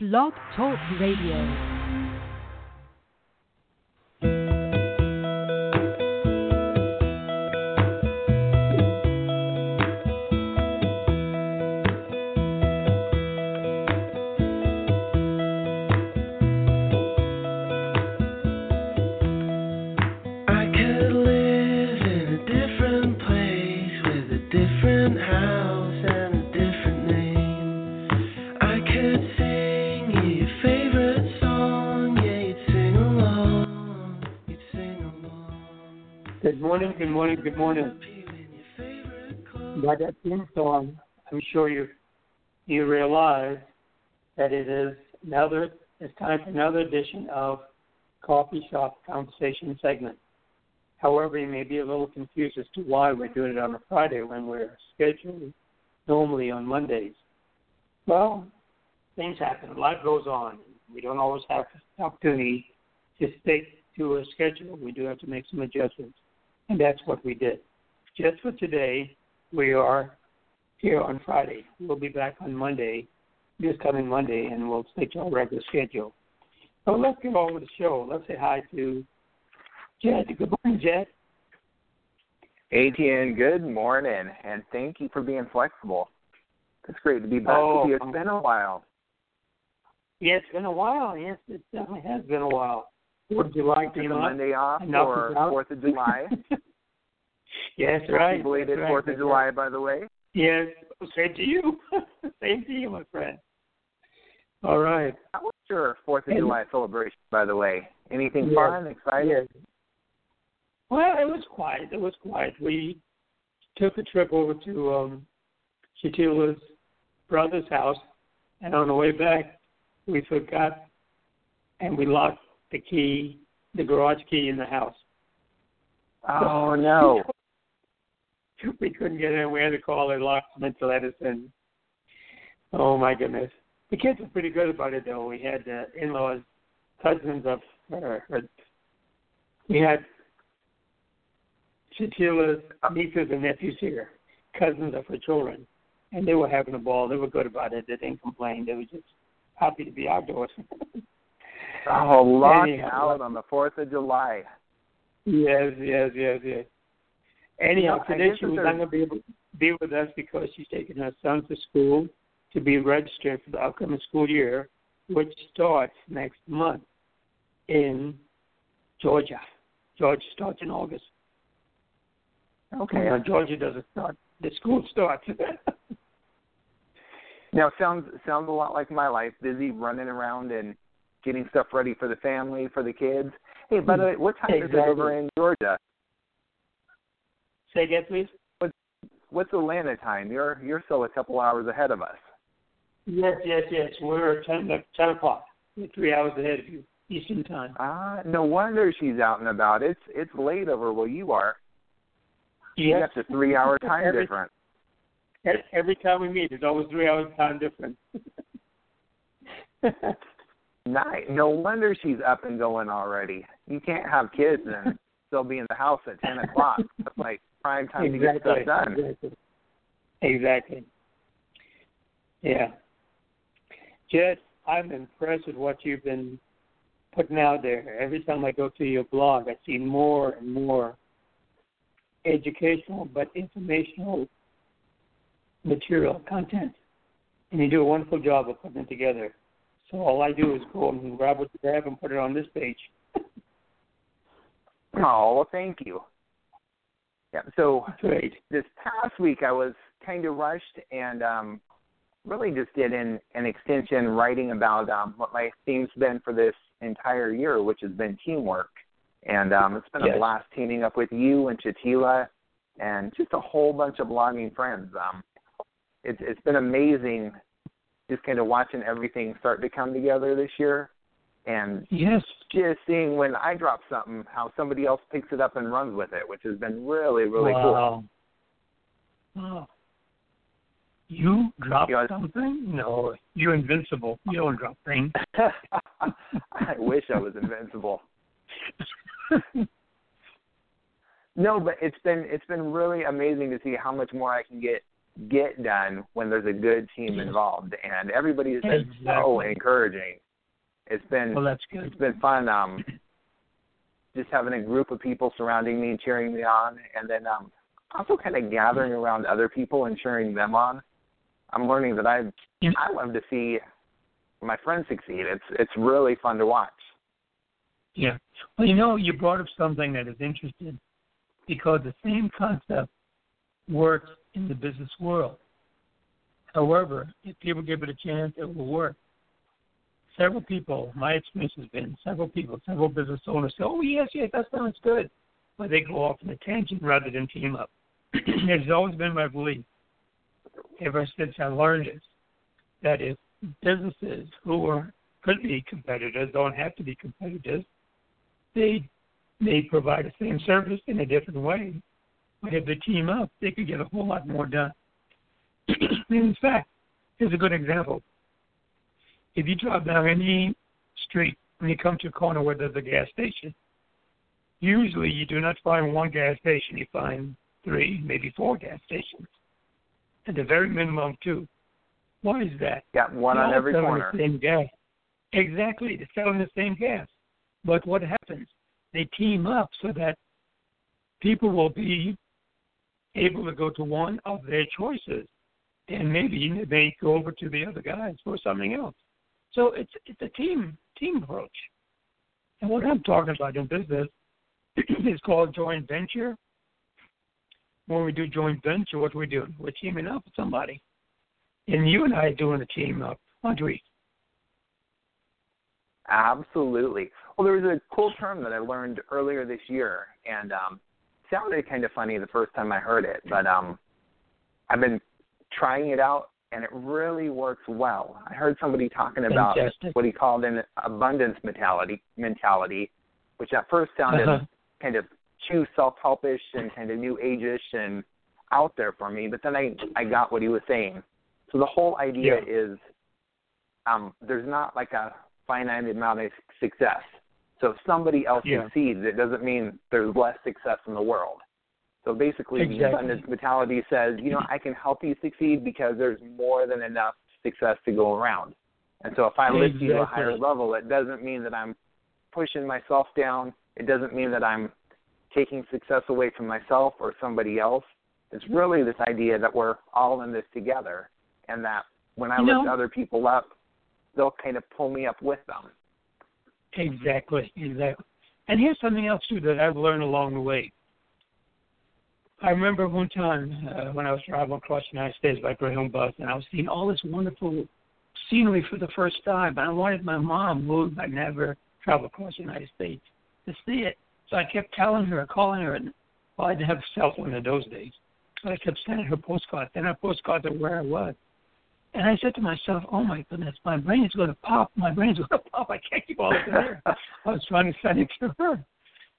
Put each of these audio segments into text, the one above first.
Blog Talk Radio. Morning, good morning. By that theme song, I'm sure you you realize that it is another it's time for another edition of Coffee Shop Conversation segment. However, you may be a little confused as to why we're doing it on a Friday when we're scheduled normally on Mondays. Well, things happen. Life goes on. We don't always have the opportunity to stick to a schedule. We do have to make some adjustments, and that's what we did. Just for today, we are here on Friday. We'll be back on Monday, this coming Monday, and we'll stick to our regular schedule. So let's get on with the show. Let's say hi to Jed. Good morning, Jed. ATN, good morning, and thank you for being flexible. It's great to be back Oh, with you. It's oh, been a while. Yeah, it's been a while. Yes, it definitely has been a while. Fourth of July Took came a up. Monday off Enough out. Fourth of July. yes, right. Belated that's right, Fourth of July, by the way. Yes, same to you. same to you, my friend. All right. How was your Fourth of July celebration, by the way? Anything Yeah. fun, exciting? Yes. Well, it was quiet. It was quiet. We took a trip over to um Shatila's brother's house, and on the way back, we forgot, and we locked the key, the garage key in the house. Oh no! we couldn't get in. We had to call their locksmith to let us in. Oh my goodness! The kids were pretty good about it, though. We had uh, in-laws, cousins of her. her we had Shatila's nieces and nephews here, cousins of her children, and they were having a ball. They were good about it. They didn't complain. They were just happy to be outdoors. Oh, locked Anyhow. out on the Fourth of July. Yes, yes, yes, yes. Anyhow, You know, today she was not going to be able to be with us because she's taking her son to school to be registered for the upcoming school year, which starts next month in Georgia. Georgia starts in August. Okay. Now, Georgia doesn't start. The school starts. Now sounds sounds a lot like my life. Busy running around and getting stuff ready for the family, for the kids. Hey, by the way, what time is it over Exactly. in Georgia? Say again, please. What, What's Atlanta time? You're you're still a couple hours ahead of us. Yes, yes, yes. We're 10, 10 o'clock. We're three hours ahead of you, Eastern Time. Ah, no wonder she's out and about. It's it's late over where you are. You Yes. got the three hour time Every- difference. Every- Every time we meet, it's always three hours time difference. Nice. No wonder she's up and going already. You can't have kids and still be in the house at ten o'clock. That's like prime time to get exactly. stuff done. Exactly. Exactly. Yeah. Jed, I'm impressed with what you've been putting out there. Every time I go to your blog, I see more and more educational but informational material content. And you do a wonderful job of putting it together. So all I do is go and grab what you have and put it on this page. Oh, well, thank you. Yeah. So Great. this past week I was kind of rushed and um really just did an an extension writing about um what my theme's been for this entire year, which has been teamwork. And um it's been Yes. a blast teaming up with you and Shatila and just a whole bunch of blogging friends. Um it's it's been amazing just kind of watching everything start to come together this year and Yes. just seeing when I drop something how somebody else picks it up and runs with it, which has been really, really cool. wow. Wow. You drop You know, something? No, you're invincible. You don't drop things. I wish I was invincible. No, but it's been it's been really amazing to see how much more I can get get done when there's a good team involved, and everybody's been so encouraging. It's been Well, that's good. it's been fun. Um, just having a group of people surrounding me and cheering me on, and then um, also kind of gathering around other people and cheering them on. I'm learning that I Yeah. I love to see my friends succeed. It's it's really fun to watch. Yeah. Well, you know, you brought up something that is interesting because the same concept works in the business world. However, if people give it a chance, it will work. Several people, my experience has been several people, several business owners say, oh, yes, yes, that sounds good. But they go off on a tangent rather than team up. it's always been my belief, ever since I learned this, that if businesses who are could be competitors, don't have to be competitors, they may provide the same service in a different way. But if they team up, they could get a whole lot more done. in fact, here's a good example. If you drive down any street when you come to a corner where there's a gas station, usually you do not find one gas station, you find three, maybe four gas stations. At the very minimum, two. Why is that? Got one They're on every corner. The same gas. Exactly, they're selling the same gas. But what happens? They team up so that people will be able to go to one of their choices, and maybe they go over to the other guys for something else. So it's it's a team team approach. And what I'm talking about in business is called joint venture. When we do joint venture, what we're doing, we're teaming up with somebody. And you and I are doing a team up, aren't we? Absolutely. Well, there was a cool term that I learned earlier this year, and um, sounded kind of funny the first time I heard it, but um, I've been trying it out, and it really works well. I heard somebody talking about Fantastic. what he called an abundance mentality, mentality, which at first sounded Uh-huh. kind of too self-helpish and kind of new age-ish and out there for me. But then I I got what he was saying. So the whole idea Yeah. is um, there's not like a finite amount of success. So if somebody else Yeah. succeeds, it doesn't mean there's less success in the world. So basically, the Exactly. abundance mentality says, you know, I can help you succeed because there's more than enough success to go around. And so if I lift you to a higher level, it doesn't mean that I'm pushing myself down. It doesn't mean that I'm taking success away from myself or somebody else. It's really this idea that we're all in this together and that when I You lift know- other people up, they'll kind of pull me up with them. Exactly, exactly. And here's something else too that I've learned along the way. I remember one time uh, when I was traveling across the United States by Greyhound bus, and I was seeing all this wonderful scenery for the first time. And I wanted my mom, who had never traveled across the United States, to see it. So I kept telling her, calling her, and well, I didn't have a cell phone in those days. So I kept sending her postcards, and her postcards of where I was. And I said to myself, "Oh my goodness, my brain is going to pop. My brain is going to pop. I can't keep all this in there." I was trying to send it to her,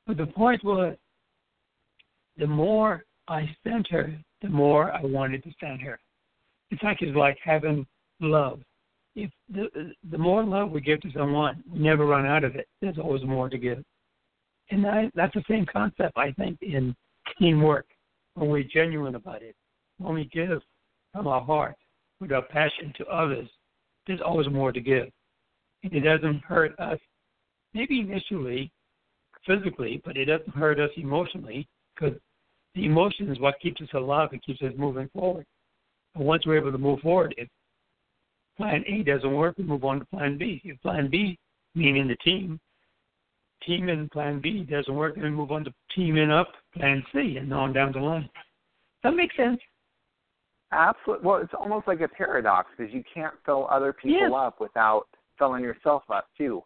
but the point was, the more I sent her, the more I wanted to send her. In fact, it's like having love. If the the more love we give to someone, we never run out of it. There's always more to give, and I, that's the same concept I think in teamwork. When we're genuine about it, when we give from our heart with our passion to others, there's always more to give. And it doesn't hurt us, maybe initially, physically, but it doesn't hurt us emotionally because the emotion is what keeps us alive and keeps us moving forward. And once we're able to move forward, if plan A doesn't work, we move on to plan B. If plan B, meaning the team, team in plan B doesn't work, then we move on to team teaming up plan C and on down the line. That makes sense. Absolutely. Well, it's almost like a paradox because you can't fill other people Yes. up without filling yourself up too.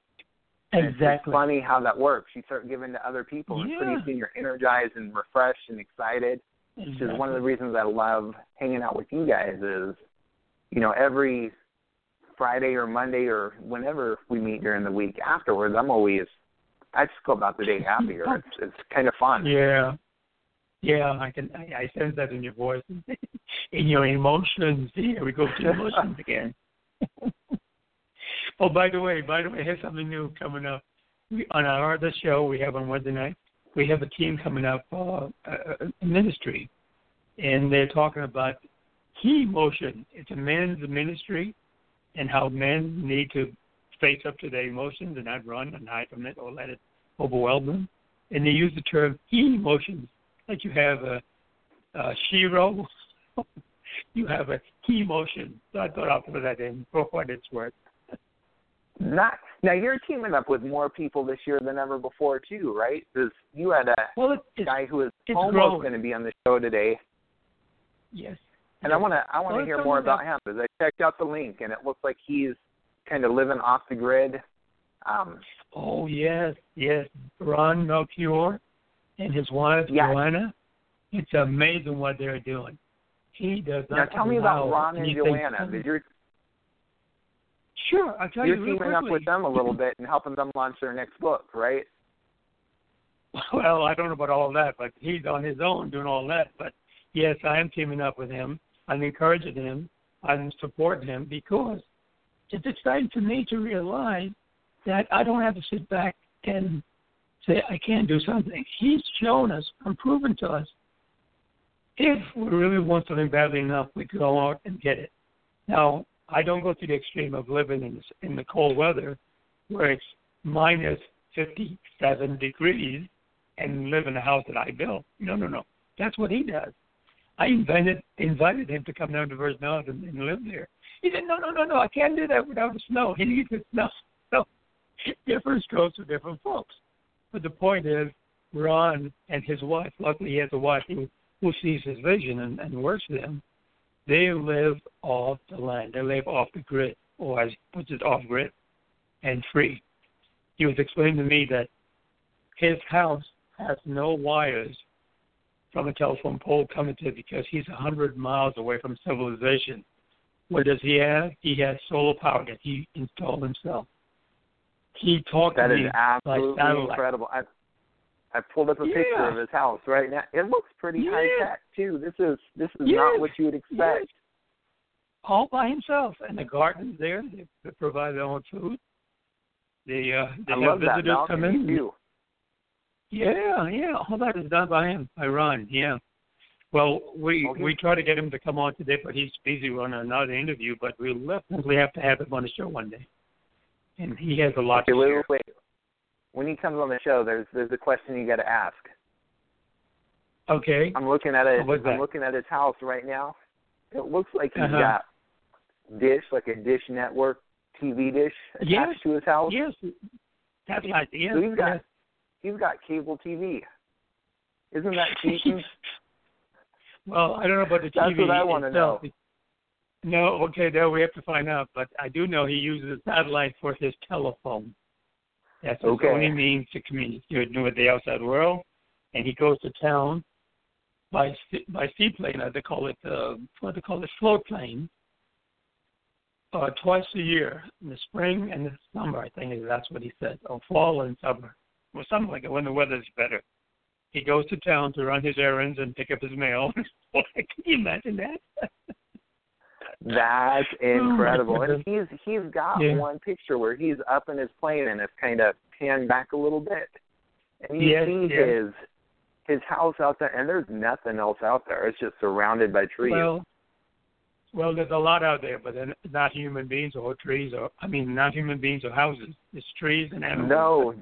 And It's Exactly. just funny how that works. You start giving to other people, and pretty soon you're energized and refreshed and excited. Which is one of the reasons I love hanging out with you guys. Is you know every Friday or Monday or whenever we meet during the week afterwards, I'm always I just go about the day happier. It's it's kind of fun. Yeah. Yeah, I can I, I sense that in your voice. in your emotions. Here we go to emotions again. oh, by the way, by the way, here's something new coming up. We, on our other show we have on Wednesday night, we have a team coming up, uh, a ministry, and they're talking about key Motion. It's a men's ministry, and how men need to face up to their emotions and not run and hide from it or let it overwhelm them. And they use the term key emotions, like you have a, a shiro, you have a he motion. So I thought I'll put that in for what it's worth. Not now. You're teaming up with more people this year than ever before, too, right? Because you had a Well, it, it's guy who is almost going to be on the show today, yes. and I want to I want to it's hear more about him because I checked out the link and it looks like he's kind of living off the grid. Um, Oh yes, yes. Ron Melchiore and his wife Yes. Johanna. It's amazing what they're doing. He does not. now tell me about Ron and Johanna. Because you're Sure, I'll tell you're you real teaming up with them a little bit and helping them launch their next book, right? Well, I don't know about all that, but he's on his own doing all that. But yes, I am teaming up with him. I'm encouraging him. I'm supporting him because it's exciting for me to realize that I don't have to sit back and say I can't do something. He's shown us and proven to us if we really want something badly enough, we go out and get it. Now, I don't go to the extreme of living in, in the cold weather where it's minus 57 degrees and live in a house that I built. No, no, no. That's what he does. I invited invited him to come down to Virgin Islands and, and live there. He said, "No, no, no, no. I can't do that without the snow. He needs the snow." So, different strokes for different folks. But the point is, Ron and his wife. Luckily, he has a wife who who sees his vision and, and works with him. They live off the land. They live off the grid, or as puts it, off grid, and free. He was explaining to me that his house has no wires from a telephone pole coming to it because he's a hundred miles away from civilization. What does he have? He has solar power that he installed himself. He talked That to is me absolutely satellite. incredible. I I pulled up a picture of his house right now. It looks pretty Yeah. high tech too. This is this is Yes. not what you would expect. Yes. all by himself. And the garden's there. They, they provide their own food. They uh, they I have that visitors come in. too. Yeah, yeah, all that is done by him, by Ron. Yeah. Well, we Okay. we try to get him to come on today, but he's busy running another interview. But we'll definitely have to have him on the show one day. And he has a lot Okay, to wait, share. wait, wait. When he comes on the show, there's there's a question you got to ask. Okay. I'm looking at it. I'm looking at his house right now. It looks like he's Uh-huh. got dish, like a dish network TV dish attached Yes. to his house. Yes. That's right. Yes. So he's got yes. he's got cable TV. Isn't that cheating? well, I don't know about the That's TV what I wanna itself. know. No, okay, there we have to find out. But I do know he uses a satellite for his telephone. That's his Okay. only means to communicate with the outside world. And he goes to town by by seaplane. uh, They call it uh, what they call it float plane. Uh, twice a year, in the spring and the summer, I think that's what he said, or fall and summer, or something like that. When the weather's better, he goes to town to run his errands and pick up his mail. Can you imagine that? That's Oh, incredible. and he's he's got Yeah. one picture where he's up in his plane and it's kind of panned back a little bit, and you Yes, see yes. his his house out there, and there's nothing else out there. It's just surrounded by trees. Well, well, there's a lot out there, but they're not human beings or trees, or I mean, not human beings or houses. It's trees and animals. no,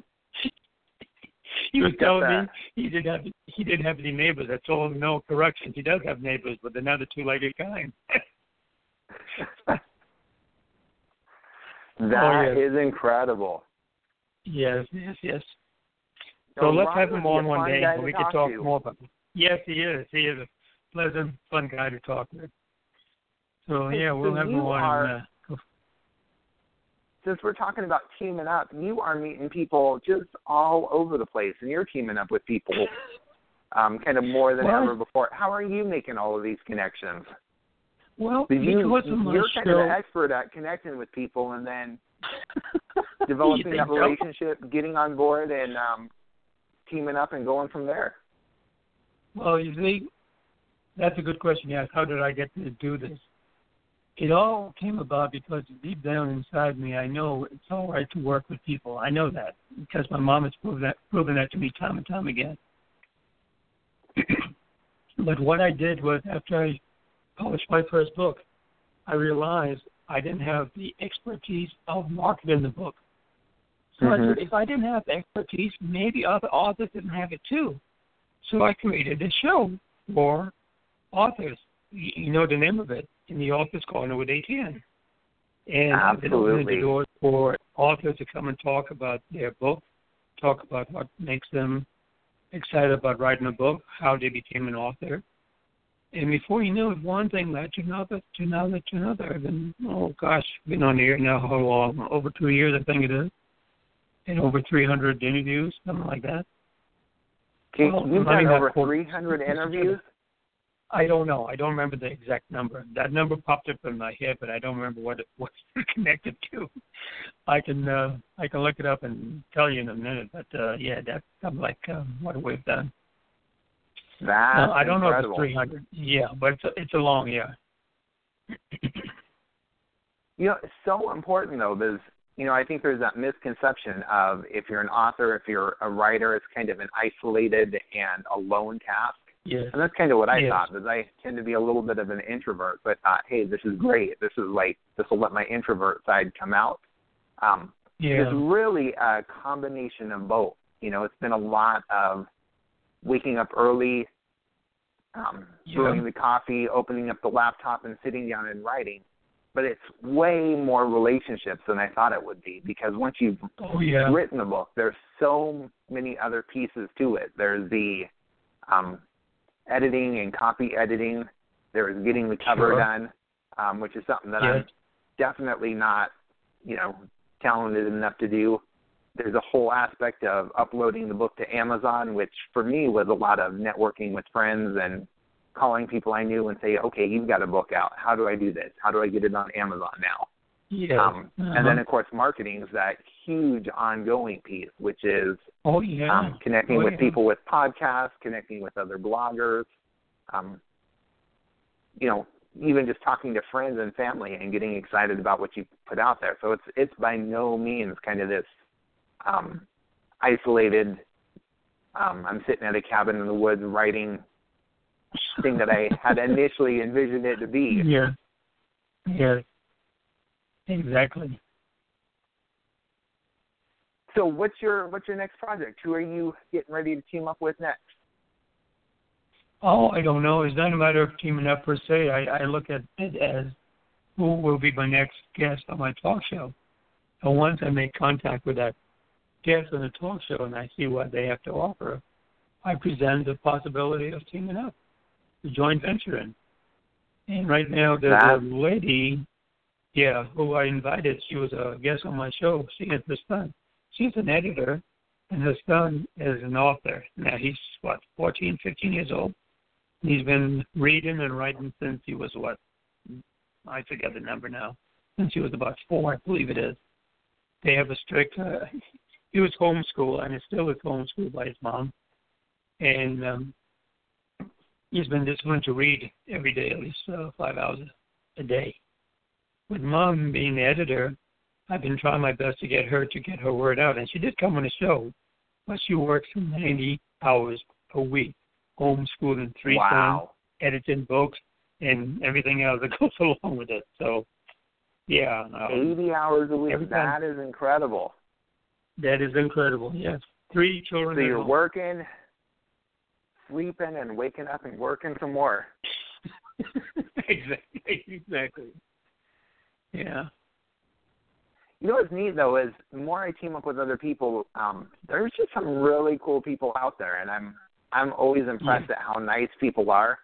he was telling me he didn't have he didn't have any neighbors. I told him no corrections. He does have neighbors, but they're not the two-legged kind. that is yes. incredible. yes, yes, yes. No, So let's have him on one day, to we can talk to. more about. Him. Yes, he is. He is a pleasant, fun guy to talk with. So yeah, we'll so have him on. are- and, uh, Since we're talking about teaming up, you are meeting people just all over the place, and you're teaming up with people um, kind of more than Well, ever before. How are you making all of these connections? Well, you, because of my you're kind show, of an expert at connecting with people and then developing that think so? relationship, getting on board, and um, teaming up and going from there. Well, you see, that's a good question. Yes, how did I get to do this? It all came about because deep down inside me, I know it's all right to work with people. I know that because my mom has proven that proven that to me time and time again. but what I did was after I published my first book, I realized I didn't have the expertise of marketing the book. So I Mhm. said, if I didn't have the expertise, maybe other authors didn't have it too. So I created a show for authors. You know the name of it, in the Authors Corner with ATN. And opening Absolutely. the doors for authors to come and talk about their book, talk about what makes them excited about writing a book, how they became an author. And before you knew it, one thing led to another, to another, to another. I've been, oh gosh, been on the air now how long? Over two years, I think it is. And over 300 interviews, something like that. Kate, Well, you've done over quote- 300 interviews. I don't know. I don't remember the exact number. That number popped up in my head, but I don't remember what it was connected to. I can uh, I can look it up and tell you in a minute. But uh, yeah, that's something like um, what we've done. That's Uh, I don't incredible. know if it's 300. Yeah, but it's a, it's a long yeah. You know, it's so important though, because you know, I think there's that misconception of if you're an author, if you're a writer, it's kind of an isolated and alone task. Yes. And that's kind of what I Yes. thought, because I tend to be a little bit of an introvert, but thought, hey, this is great. This is like this will let my introvert side come out. Um, Yeah. It's really a combination of both. You know, it's been a lot of waking up early, um, Yeah. brewing the coffee, opening up the laptop, and sitting down and writing. But it's way more relationships than I thought it would be because once you've Oh yeah. written the book, there's so many other pieces to it. There's the um, editing and copy editing. There's getting the cover Sure. done, um, which is something that Yes. I'm definitely not, you know, talented enough to do. There's a whole aspect of uploading the book to Amazon, which for me was a lot of networking with friends and calling people I knew and say, okay, you've got a book out. How do I do this? How do I get it on Amazon now? Yeah. Um, And then, of course, marketing is that huge ongoing piece, which is oh yeah. um, connecting Oh, with yeah. people with podcasts, connecting with other bloggers, um, you know, even just talking to friends and family and getting excited about what you put out there. So it's it's by no means kind of this um, isolated. Um, I'm sitting at a cabin in the woods writing thing that I had initially envisioned it to be. Yeah. Yeah. Exactly. So what's your what's your next project? Who are you getting ready to team up with next? Oh, I don't know. It's not a matter of teaming up per se. I, I look at it as who will be my next guest on my talk show. And once I make contact with that guest on the talk show and I see what they have to offer, I present the possibility of teaming up, the joint venturing. And right now, there's a lady, yeah, who I invited. She was a guest on my show. She has her son. She's an editor, and her son is an author. Now he's what, 14, 15 years old. He's been reading and writing since he was what? I forget the number now. Since he was about four, I believe it is. They have a strict. Uh, he was homeschooled, and is still is homeschooled by his mom, and um, he's been disciplined to read every day, at least uh, five hours a day. With mom being the editor, I've been trying my best to get her to get her word out, and she did come on the show, but she works 90 hours a week, homeschooling three sons, wow. editing books, and everything else that goes along with it. So, yeah, um, 80 hours a week. every time- That is incredible. That is incredible. Yes, three children. So you're working, sleeping, and waking up and working some more. exactly. Exactly. Yeah. You know what's neat though is the more I team up with other people, um, there's just some really cool people out there, and I'm I'm always impressed at how nice people are.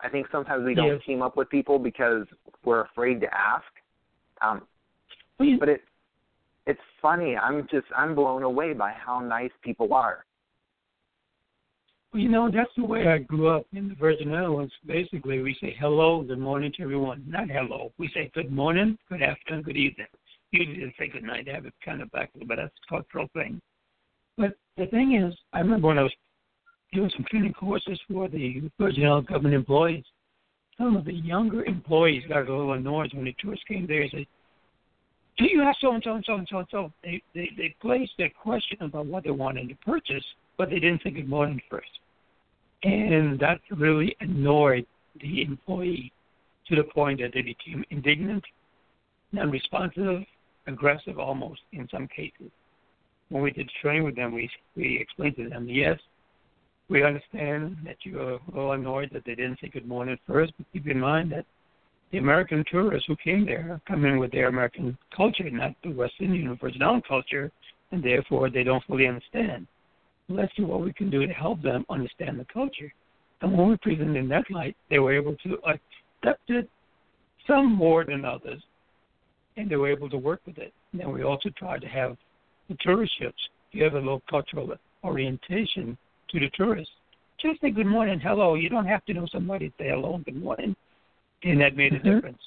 I think sometimes we don't Yes. team up with people because we're afraid to ask. Um, Well, you- but it it's funny. I'm just I'm blown away by how nice people are. Well, you know, that's the way I grew up in the Virgin Islands. Basically, we say hello, good morning to everyone. Not hello. We say good morning, good afternoon, good evening. Usually they say good night. They have it kind of back, but that's a cultural thing. But the thing is, I remember when I was doing some training courses for the Virgin Islands government employees, some of the younger employees got a little annoyed when the tourists came there and said, do you have so and so and so and so and so? They, they, they placed their question about what they wanted to purchase, but they didn't say good morning first and that really annoyed the employee. to the point that they became indignant, non-responsive, aggressive almost in some cases. When we did train with them, we we explained to them, yes, we understand that you are a little annoyed that they didn't say good morning first, but keep in mind that the American tourists who came there come in with their American culture, not the West Indian or Down culture, and therefore they don't fully understand. Let's see what we can do to help them understand the culture. And when we presented in that light, they were able to accept it, some more than others, and they were able to work with it. And then we also tried to have the tourist ships give a little cultural orientation to the tourists. Just say good morning, hello. You don't have to know somebody to say hello and good morning. And that made a Mhm. difference.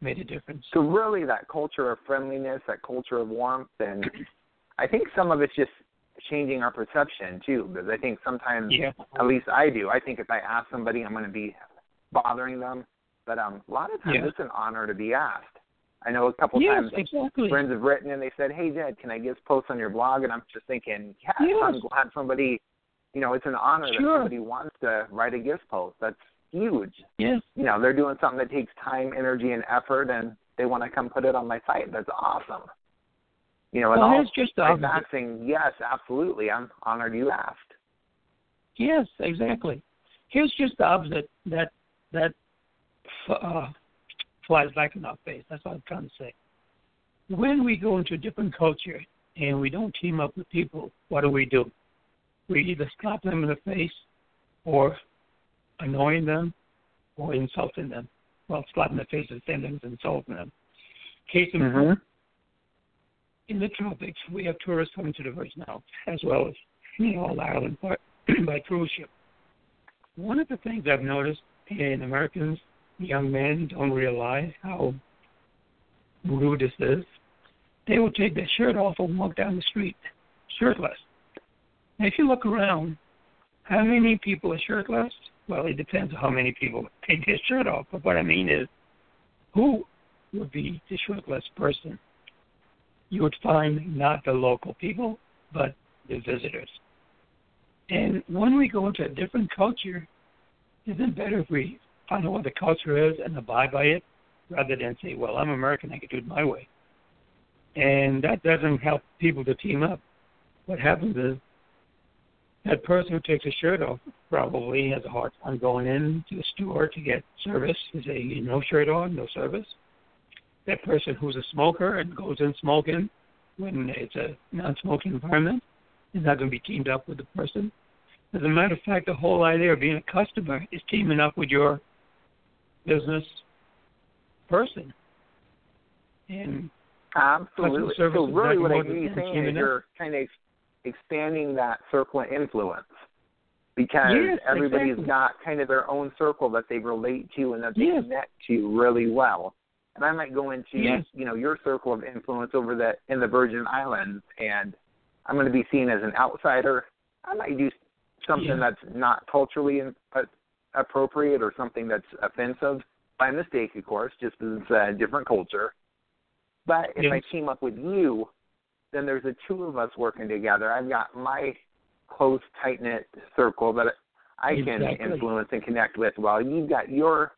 Made a difference. So really, that culture of friendliness, that culture of warmth, and I think some of it's just changing our perception too. Because I think sometimes, Yeah. at least I do, I think if I ask somebody, I'm going to be bothering them. But um, a lot of times, Yeah. it's an honor to be asked. I know a couple Yes, times exactly. friends have written and they said, "Hey, Jed, can I guest post on your blog?" And I'm just thinking, yes, Yes. I'm glad somebody, you know, it's an honor that somebody wants to write a guest post. That's huge. Yes. You know, they're doing something that takes time, energy, and effort, and they want to come put it on my site. That's awesome. You know, and Well, all just the like opposite. that saying, yes, absolutely. I'm honored you asked. Yes, exactly. Here's just the opposite that that uh, flies back in our face. That's what I'm trying to say. When we go into a different culture and we don't team up with people, what do we do? We either slap them in the face, or annoying them, or insulting them. Well, slapping the face is the same thing as insulting them. Case in point, Mm-hmm. in the tropics, we have tourists coming to the Virgin Islands as well as you know, Ireland by, by cruise ship. One of the things I've noticed in Americans, young men don't realize how rude this is. They will take their shirt off and walk down the street shirtless. Now, if you look around, how many people are shirtless? Well, it depends on how many people take their shirt off. But what I mean is, who would be the shirtless person? You would find not the local people, but the visitors. And when we go into a different culture, isn't it better if we find out what the culture is and abide by it rather than say, well, I'm American, I can do it my way. And that doesn't help people to team up. What happens is that person who takes a shirt off probably has a hard time going in to the store to get service. They say, no shirt on, no service. That person who's a smoker and goes in smoking when it's a non-smoking environment is not going to be teamed up with the person. As a matter of fact, the whole idea of being a customer is teaming up with your business person. And Absolutely. So really, what I more hear you than saying is you're kind of expanding that circle of influence because Yes, everybody's exactly. got kind of their own circle that they relate to and that they Yes. connect to really well. And I might go into Yes. you know your circle of influence over the in the Virgin Islands, and I'm going to be seen as an outsider. I might do something that's not culturally in, uh, appropriate or something that's offensive by mistake, of course, just because it's a different culture. But if I team up with you, then there's the two of us working together. I've got my close, tight knit circle that I can Exactly. influence and connect with, while you've got your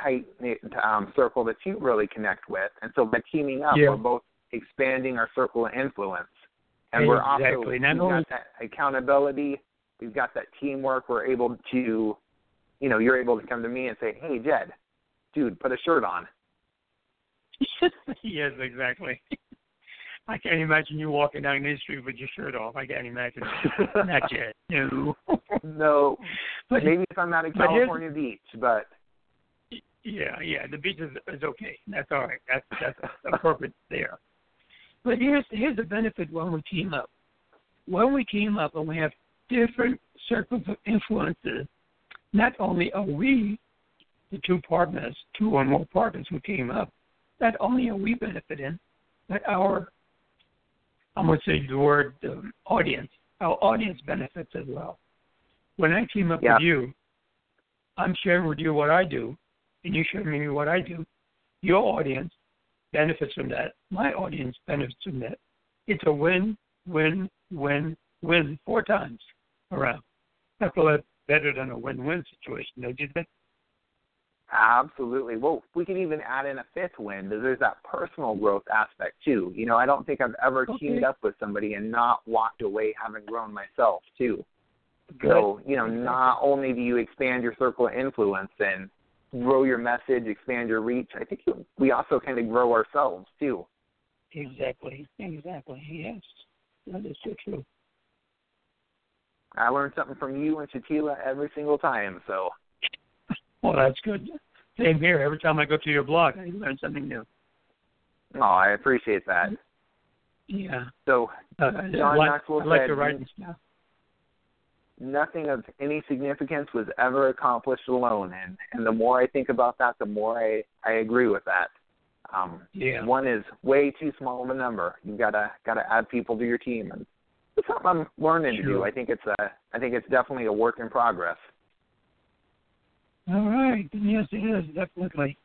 tight knit um, circle that you really connect with. And so by teaming up, Yeah. we're both expanding our circle of influence. And we're also Exactly. we've Not only- got that accountability, we've got that teamwork. We're able to, you know, you're able to come to me and say, "Hey, Jed, dude, put a shirt on." yes, exactly. I can't imagine you walking down the street with your shirt off. I can't imagine. Not yet. No. No, But maybe if I'm at a California beach, but yeah, yeah, the beach is, is okay. That's all right. That's that's appropriate there. But here's here's the benefit when we team up. When we team up and we have different circles of influences, not only are we the two partners, two or more partners who team up, not only are we benefiting, but our I'm going to say the word um, audience. Our audience benefits as well. When I team up Yeah. with you, I'm sharing with you what I do, and you share with me what I do. Your audience benefits from that. My audience benefits from that. It's a win, win, win, win four times around. That's a lot better than a win-win situation, don't you think? Absolutely. Well, we can even add in a fifth win. There's that personal growth aspect too. You know, I don't think I've ever Okay. teamed up with somebody and not walked away having grown myself too. Good. So, you know, Exactly. not only do you expand your circle of influence and grow your message, expand your reach, I think you, we also kind of grow ourselves too. Exactly. Exactly. Yes. That is so true. I learn something from you and Shatila every single time. So, Well, that's good. Same here. Every time I go to your blog, I learn something new. oh, I appreciate that. Yeah. So, Uh, John like, Maxwell I like said- to write and stuff. nothing of any significance was ever accomplished alone and and the more i think about that the more i i agree with that um Yeah. one is way too small of a number you gotta gotta add people to your team and it's something i'm learning to do i think it's a i think it's definitely a work in progress All right. Yes, it is definitely.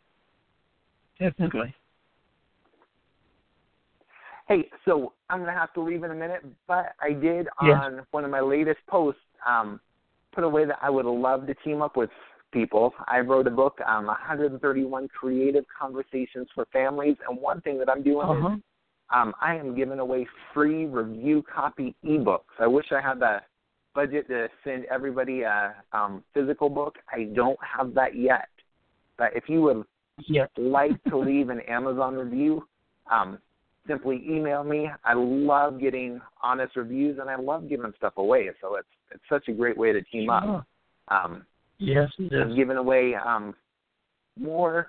Definitely. Hey, so I'm gonna have to leave in a minute, but I did Yes. on one of my latest posts um, put away that I would love to team up with people. I wrote a book, um, 131 creative conversations for families, and one thing that I'm doing Uh-huh. is um, I am giving away free review copy ebooks. I wish I had the budget to send everybody a um, physical book. I don't have that yet, but if you would Yeah. like to leave an Amazon review, um, simply email me. I love getting honest reviews and I love giving stuff away. So it's it's such a great way to team up. Um, Yes, it I've is. given away um, more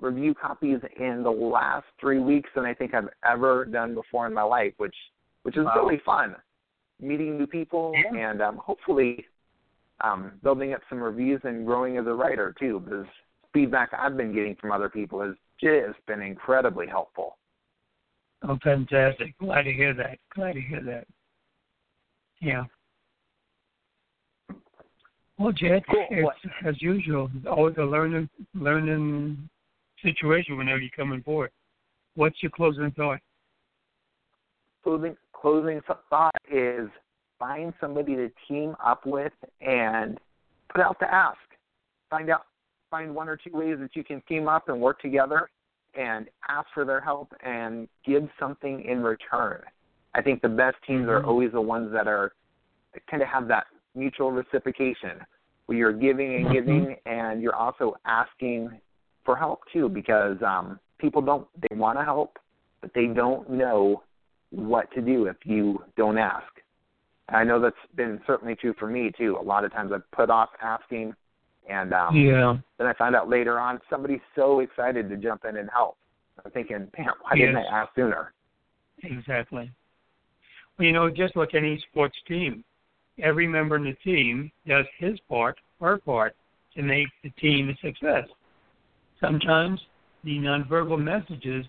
review copies in the last three weeks than I think I've ever done before in my life, which which is Wow. really fun. Meeting new people Yeah. and um, hopefully um, building up some reviews and growing as a writer too. Because feedback I've been getting from other people has just been incredibly helpful. Oh, fantastic. Glad to hear that. Glad to hear that. Yeah. Well, Jed, Cool. as usual, it's always a learning learning situation whenever you come on board. What's your closing thought? closing closing thought is find somebody to team up with and put out the ask. Find out find one or two ways that you can team up and work together and ask for their help and give something in return. I think the best teams are Mhm. always the ones that are kind of have that mutual reciprocation where you're giving and Mhm. giving and you're also asking for help too because um people don't they want to help but they don't know what to do if you don't ask. I know that's been certainly true for me too. A lot of times I've put off asking and um yeah. then I find out later on somebody's so excited to jump in and help. I'm thinking, man, why didn't I ask sooner? Exactly. Well, you know, just like any sports team, every member in the team does his part, her part, to make the team a success. Sometimes the nonverbal messages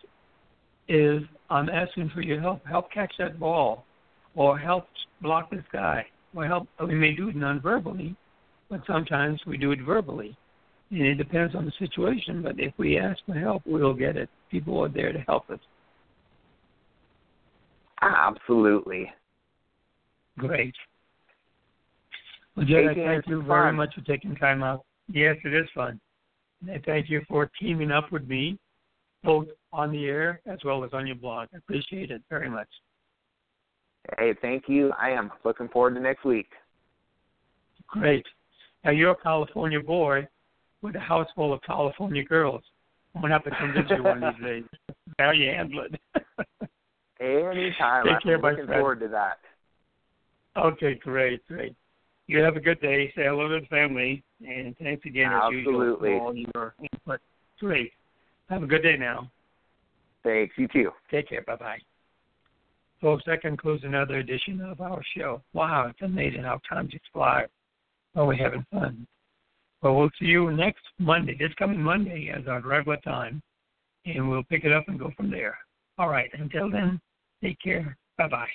is I'm asking for your help. Help catch that ball, or help block this guy, or help. We may do it nonverbally, but sometimes we do it verbally. And it depends on the situation. But if we ask for help, we'll get it. People are there to help us. Absolutely. Great. Well, Jed, thank you fun. very much for taking time out. Yes, it is fun. And I thank you for teaming up with me, both on the air as well as on your blog. I appreciate it very much. Hey, thank you. I am looking forward to next week. Great. Now, you're a California boy with a house full of California girls. I'm going to have to convince you one of these days. How you handle it. Anytime. Take I'm care, my looking friend. forward to that. okay, great, great. You have a good day. Say hello to the family. And thanks again, as usual, for all your input. Great. Have a good day now. Thanks. You too. Take care. Bye bye. Folks, that concludes another edition of our show. Wow, it's amazing how time just flies. Oh, we're having fun. Well, we'll see you next Monday, this coming Monday, as our regular time, and we'll pick it up and go from there. All right. Until then, take care. Bye bye.